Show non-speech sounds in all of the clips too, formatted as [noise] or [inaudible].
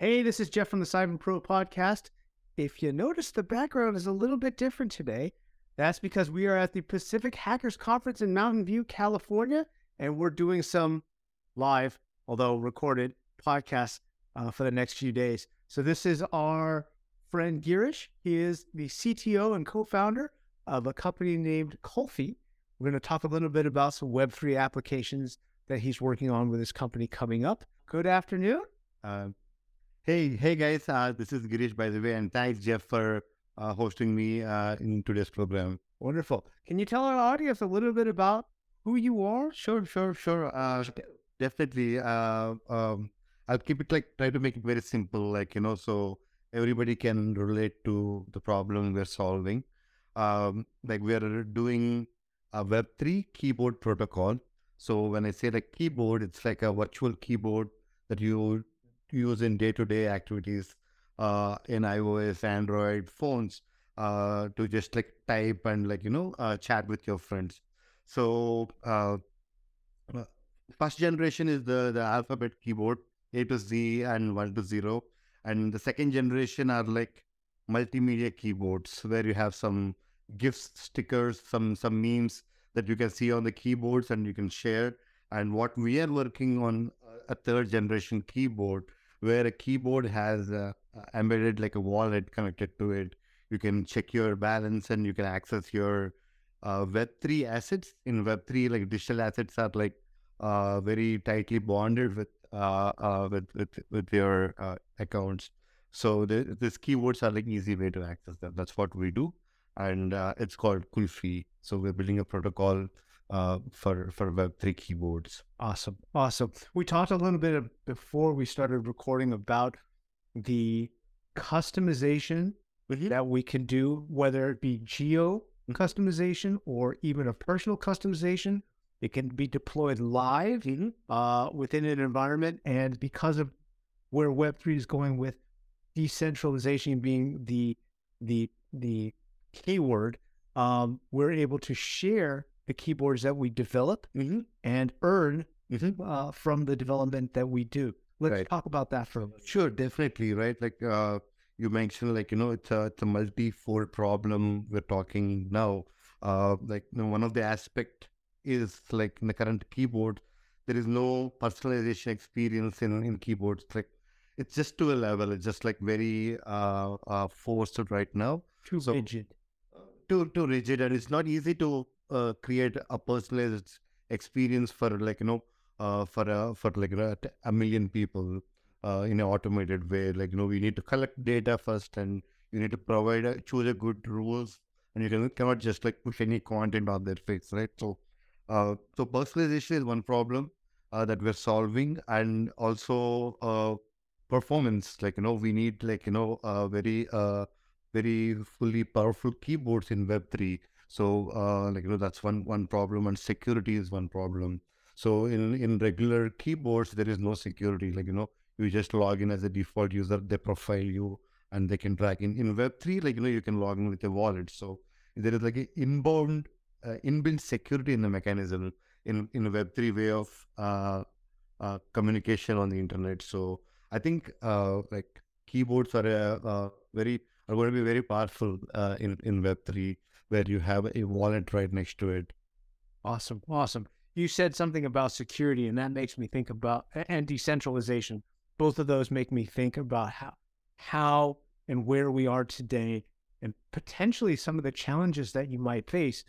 Hey, this is Jeff from the Cyber Pro podcast. If you notice the background is a little bit different today, that's because we are at the Pacific Hackers Conference in Mountain View, California, and we're doing some live, although recorded, podcasts uh, for the next few days. So this is our friend Girish. He is the CTO and co-founder of a company named Kulfy. We're going to talk a little bit about some Web3 applications that he's working on with his company coming up. Good afternoon. Uh, hey, hey guys, uh, this is Girish, by the way, and thanks, Jeff, for uh, hosting me uh, in today's program. Wonderful. Can you tell our audience a little bit about who you are? Sure, sure, sure. Uh, definitely. Uh, um, I'll keep it like, try to make it very simple, like, you know, so everybody can relate to the problem we're solving. Um, like, we're doing a Web3 keyboard protocol. So when I say like keyboard, it's like a virtual keyboard that you use in day-to-day activities uh, in iOS, Android phones uh, to just like type and like you know uh, chat with your friends. So uh, uh, first generation is the the alphabet keyboard A to Z and one to zero, and the second generation are like multimedia keyboards where you have some gifs, stickers, some some memes that you can see on the keyboards and you can share. And what we are working on a third generation keyboard where a keyboard has uh, embedded like a wallet connected to it. You can check your balance and you can access your uh, Web3 assets. In Web3, like digital assets are like uh, very tightly bonded with uh, uh, with, with with your uh, accounts. So the, these keywords are like easy way to access them. That's what we do, and it's called Kulfy. So we're building a protocol uh, for for Web3 keyboards. Awesome, awesome. We talked a little bit before we started recording about the customization mm-hmm. that we can do, whether it be geo mm-hmm. customization or even a personal customization. It can be deployed live mm-hmm. uh, within an environment, and because of where Web3 is going with decentralization being the the the keyword, um, we're able to share the keyboards that we develop mm-hmm. and earn mm-hmm. uh, from the development that we do. Let's right. talk about that for a minute. Sure, definitely, right? Like uh, you mentioned, like you know, it's a it's a multi-fold problem we're talking now. Uh, like you know, one of the aspect is like in the current keyboard, there is no personalization experience in in keyboards. Like it's just to a level. It's just like very uh, uh forced right now. Too so, rigid. Too too rigid, and it's not easy to uh, create a personalized experience for like you know uh, for a for like a, million people uh, in an automated way. Like you know, we need to collect data first, and you need to provide a, choose a good rules, and you can cannot just like push any content on their face, right? So, uh, so personalization is one problem uh, that we're solving, and also uh, performance. Like you know, we need like you know uh, very uh, very fully powerful keyboards in Web three so uh, like you know that's one one problem, and security is one problem. So in in regular keyboards there is no security. Like you know you just log in as a default user, they profile you, and they can track. In in Web three, like you know you can log in with a wallet. So there is like an inbound uh, inbuilt security in the mechanism in in Web three way of uh, uh, communication on the internet. So I think uh, like keyboards are a, uh, very are going to be very powerful uh, in in Web three where you have a wallet right next to it. Awesome. Awesome. You said something about security, and that makes me think about and decentralization. Both of those make me think about how how and where we are today and potentially some of the challenges that you might face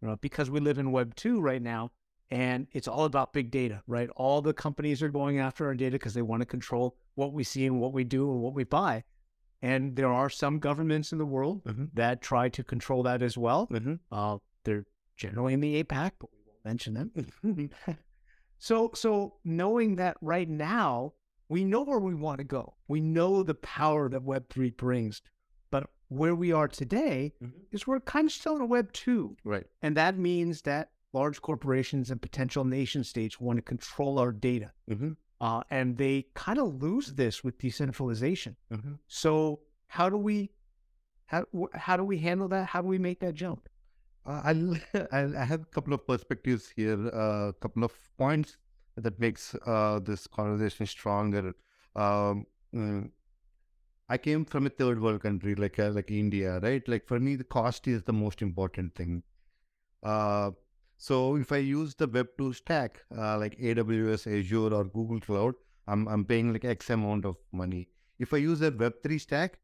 you know, because we live in web 2 right now and it's all about big data right all the companies are going after our data because they want to control what we see and what we do and what we buy and there are some governments in the world mm-hmm. that try to control that as well. Mm-hmm. Uh, they're generally in the APAC, but we won't mention them. [laughs] [laughs] so, so knowing that right now, we know where we want to go. We know the power that Web3 brings. But where we are today mm-hmm. is we're kind of still in Web 2. Right. And that means that large corporations and potential nation states want to control our data. Mm-hmm. Uh, and they kind of lose this with decentralization. Mm-hmm. So how do we how how do we handle that? How do we make that jump? Uh, I'll, [laughs] i have a couple of perspectives here, a uh, couple of points that makes uh, this conversation stronger. Um, mm, I came from a third world country like uh, like India, right? Like for me, the cost is the most important thing. So if I use the Web two stack uh, like AWS, Azure, or Google Cloud, I'm I'm paying like X amount of money. If I use a Web three stack,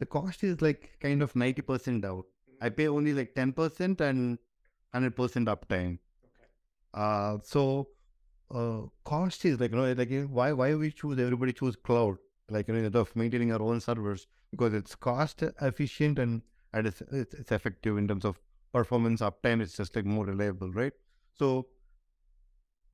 the cost is like kind of ninety percent out. I pay only like ten percent and hundred percent uptime. Okay. Uh, so uh, cost is like you know like why why we choose everybody choose cloud like you know, instead of maintaining our own servers because it's cost efficient and and it's, it's, it's effective in terms of performance uptime. It's just like more reliable, right? So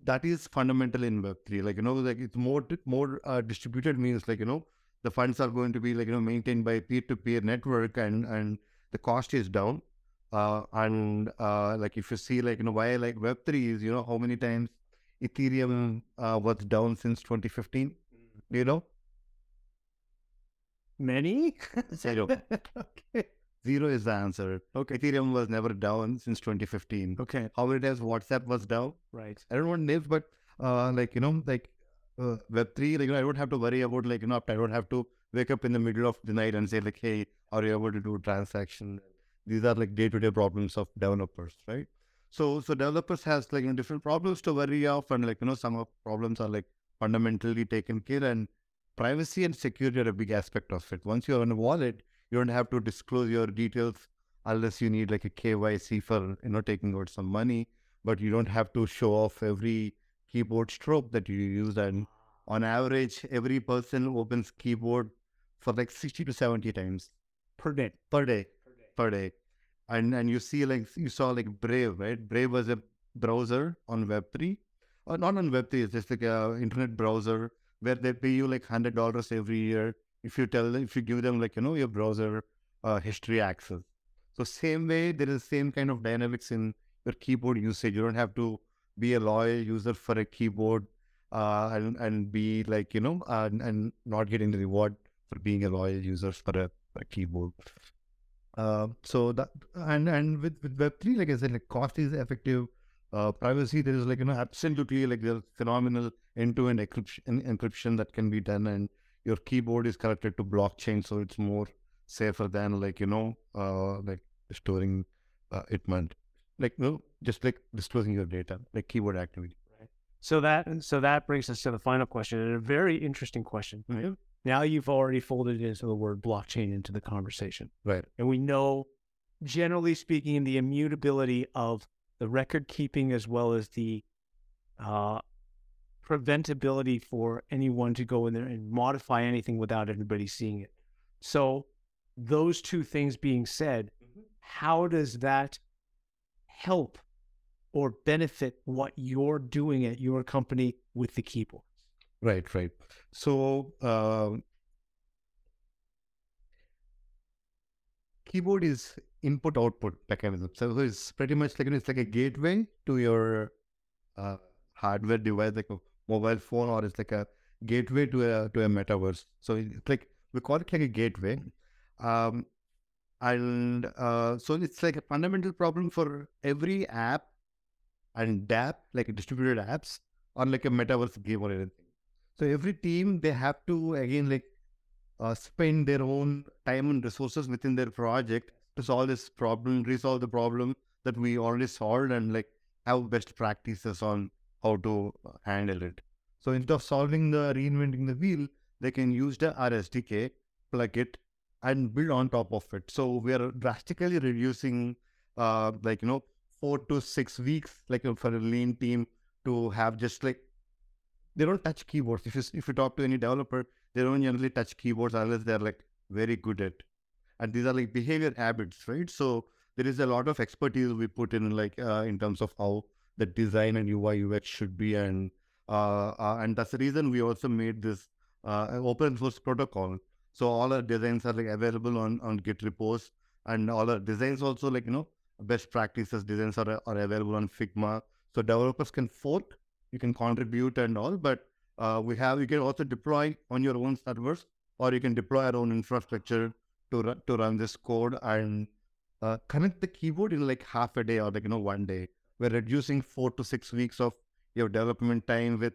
that is fundamental in Web three. Like you know, like it's more more uh, distributed means like you know the funds are going to be like you know maintained by peer to peer network and and the cost is down. Uh, and uh, like if you see like you know why like Web three is you know how many times Ethereum uh, was down since 2015. You know, Many? [laughs] Okay. Zero is the answer. Okay. Ethereum was never down since 2015. Okay. How many times WhatsApp was down? Right. I don't want names, but uh, like, you know, like uh, Web3, like, you know, I don't have to worry about, like, you know, I don't have to wake up in the middle of the night and say, like, hey, are you able to do transaction? These are like day to day problems of developers, right? So, so developers has like you know, different problems to worry of, and like you know, some of problems are like fundamentally taken care, and privacy and security are a big aspect of it. Once you're on a wallet, you don't have to disclose your details unless you need like a KYC for you know taking out some money. But you don't have to show off every keyboard stroke that you use. And on average, every person opens keyboard for like sixty to seventy times Per day. per day. Per day. And and you see like you saw like Brave, right? Brave was a browser on Web3. Or uh, not on Web3, it's just like a internet browser where they pay you like hundred dollars every year if you tell them if you give them like you know your browser uh, history access. So same way there is same kind of dynamics in your keyboard usage. You don't have to be a loyal user for a keyboard uh, and and be like you know uh, and not getting the reward for being a loyal user for a, a keyboard. Uh, so that and and with with Web three, like I said, like cost is effective. Uh, privacy, there is like you know absolutely like there's phenomenal end-to-end encryption, encryption that can be done, and your keyboard is connected to blockchain, so it's more safer than like you know uh, like storing uh, it meant like you know, just like disclosing your data, like keyboard activity. Right. So that so that brings us to the final question, and a very interesting question. Yeah. Now you've already folded into the word blockchain into the conversation. Right. And we know, generally speaking, the immutability of the record keeping as well as the uh, preventability for anyone to go in there and modify anything without everybody seeing it. So, those two things being said, how does that help or benefit what you're doing at your company with the keyboard? Right, right. So, uh, keyboard is input output mechanism. So it's pretty much like it's like a gateway to your uh, hardware device, like a mobile phone, or it's like a gateway to a to a metaverse. So it's like we call it like a gateway, um, and uh, so it's like a fundamental problem for every app and dApp, like distributed apps, or like a metaverse game or anything. So every team they have to again like uh, spend their own time and resources within their project to solve this problem, resolve the problem that we already solved, and like have best practices on how to handle it. So instead of solving the reinventing the wheel, they can use the RSDK, plug it, and build on top of it. So we are drastically reducing, uh, like you know, four to six weeks, like for a lean team to have just like they don't touch keyboards. If you if you talk to any developer, they don't generally touch keyboards unless they're like very good at. And these are like behavior habits, right? So there is a lot of expertise we put in, like uh, in terms of how the design and UI UX should be, and uh, uh, and that's the reason we also made this uh, open source protocol. So all our designs are like available on on Git repos, and all our designs also like you know best practices designs are are available on Figma. So developers can fork, you can contribute and all, but uh, we have you can also deploy on your own servers, or you can deploy our own infrastructure to run, to run this code and uh, connect the keyboard in like half a day or like you know one day. We're reducing four to six weeks of your development time with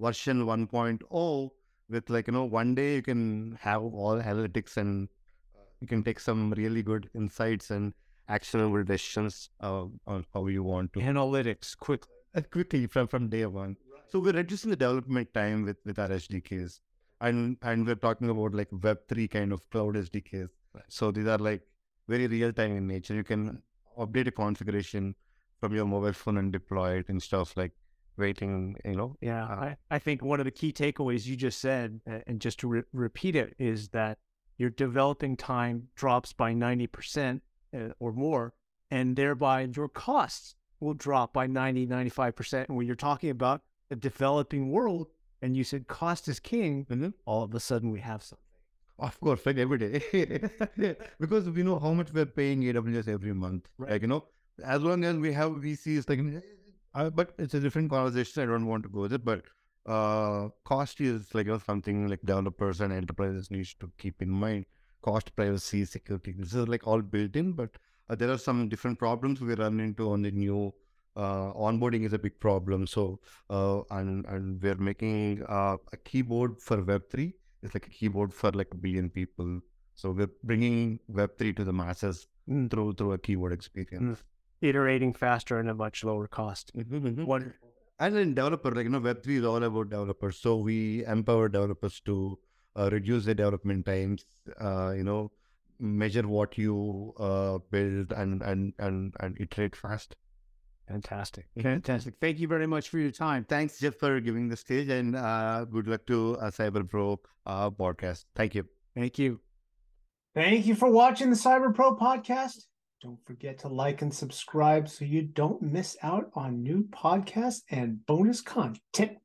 version 1.0 with like you know one day you can have all analytics and uh, you can take some really good insights and actionable decisions uh, on how you want to Analytics quickly. uh, quickly from from day one. So we're reducing the development time with with our SDKs, and and we're talking about like Web three kind of cloud SDKs. So these are like very real time in nature. You can update a configuration from your mobile phone and deploy it and stuff like waiting. You know, Yeah, Uh, I, I think one of the key takeaways you just said, and just to re- repeat it, is that your developing time drops by 90% uh, or more, and thereby your costs will drop by 90, 95%. And when you're talking about a developing world, and you said cost is king, Mhm. all of a sudden we have something. Of course, like every day. [laughs] because we know how much we're paying AWS every month. Right. Like, you know, as long as we have VCs, like, uh, but it's a different conversation. I don't want to go with it. But uh, cost is like you know, something like developers and enterprises need to keep in mind. Cost, privacy, security. This is like all built in, but uh, there are some different problems we run into on the new. Uh, onboarding is a big problem. So, uh, and and we're making uh, a keyboard for Web three it's like a keyboard for like a billion people. So we're bringing Web3 to the masses Mm. through through a keyboard experience. Iterating faster and at much lower cost. Wonderful. As a developer, like you know, Web3 is all about developers. So we empower developers to uh, reduce their development times. Uh, you know, measure what you uh, build and and and and iterate fast. Fantastic. Fantastic. Thank you very much for your time. Thanks, Jeff, for giving the stage, and uh, good luck to uh, Cyber Pro uh, podcast. Thank you. Thank you. Thank you for watching the Cyber Pro podcast. Don't forget to like and subscribe so you don't miss out on new podcasts and bonus content.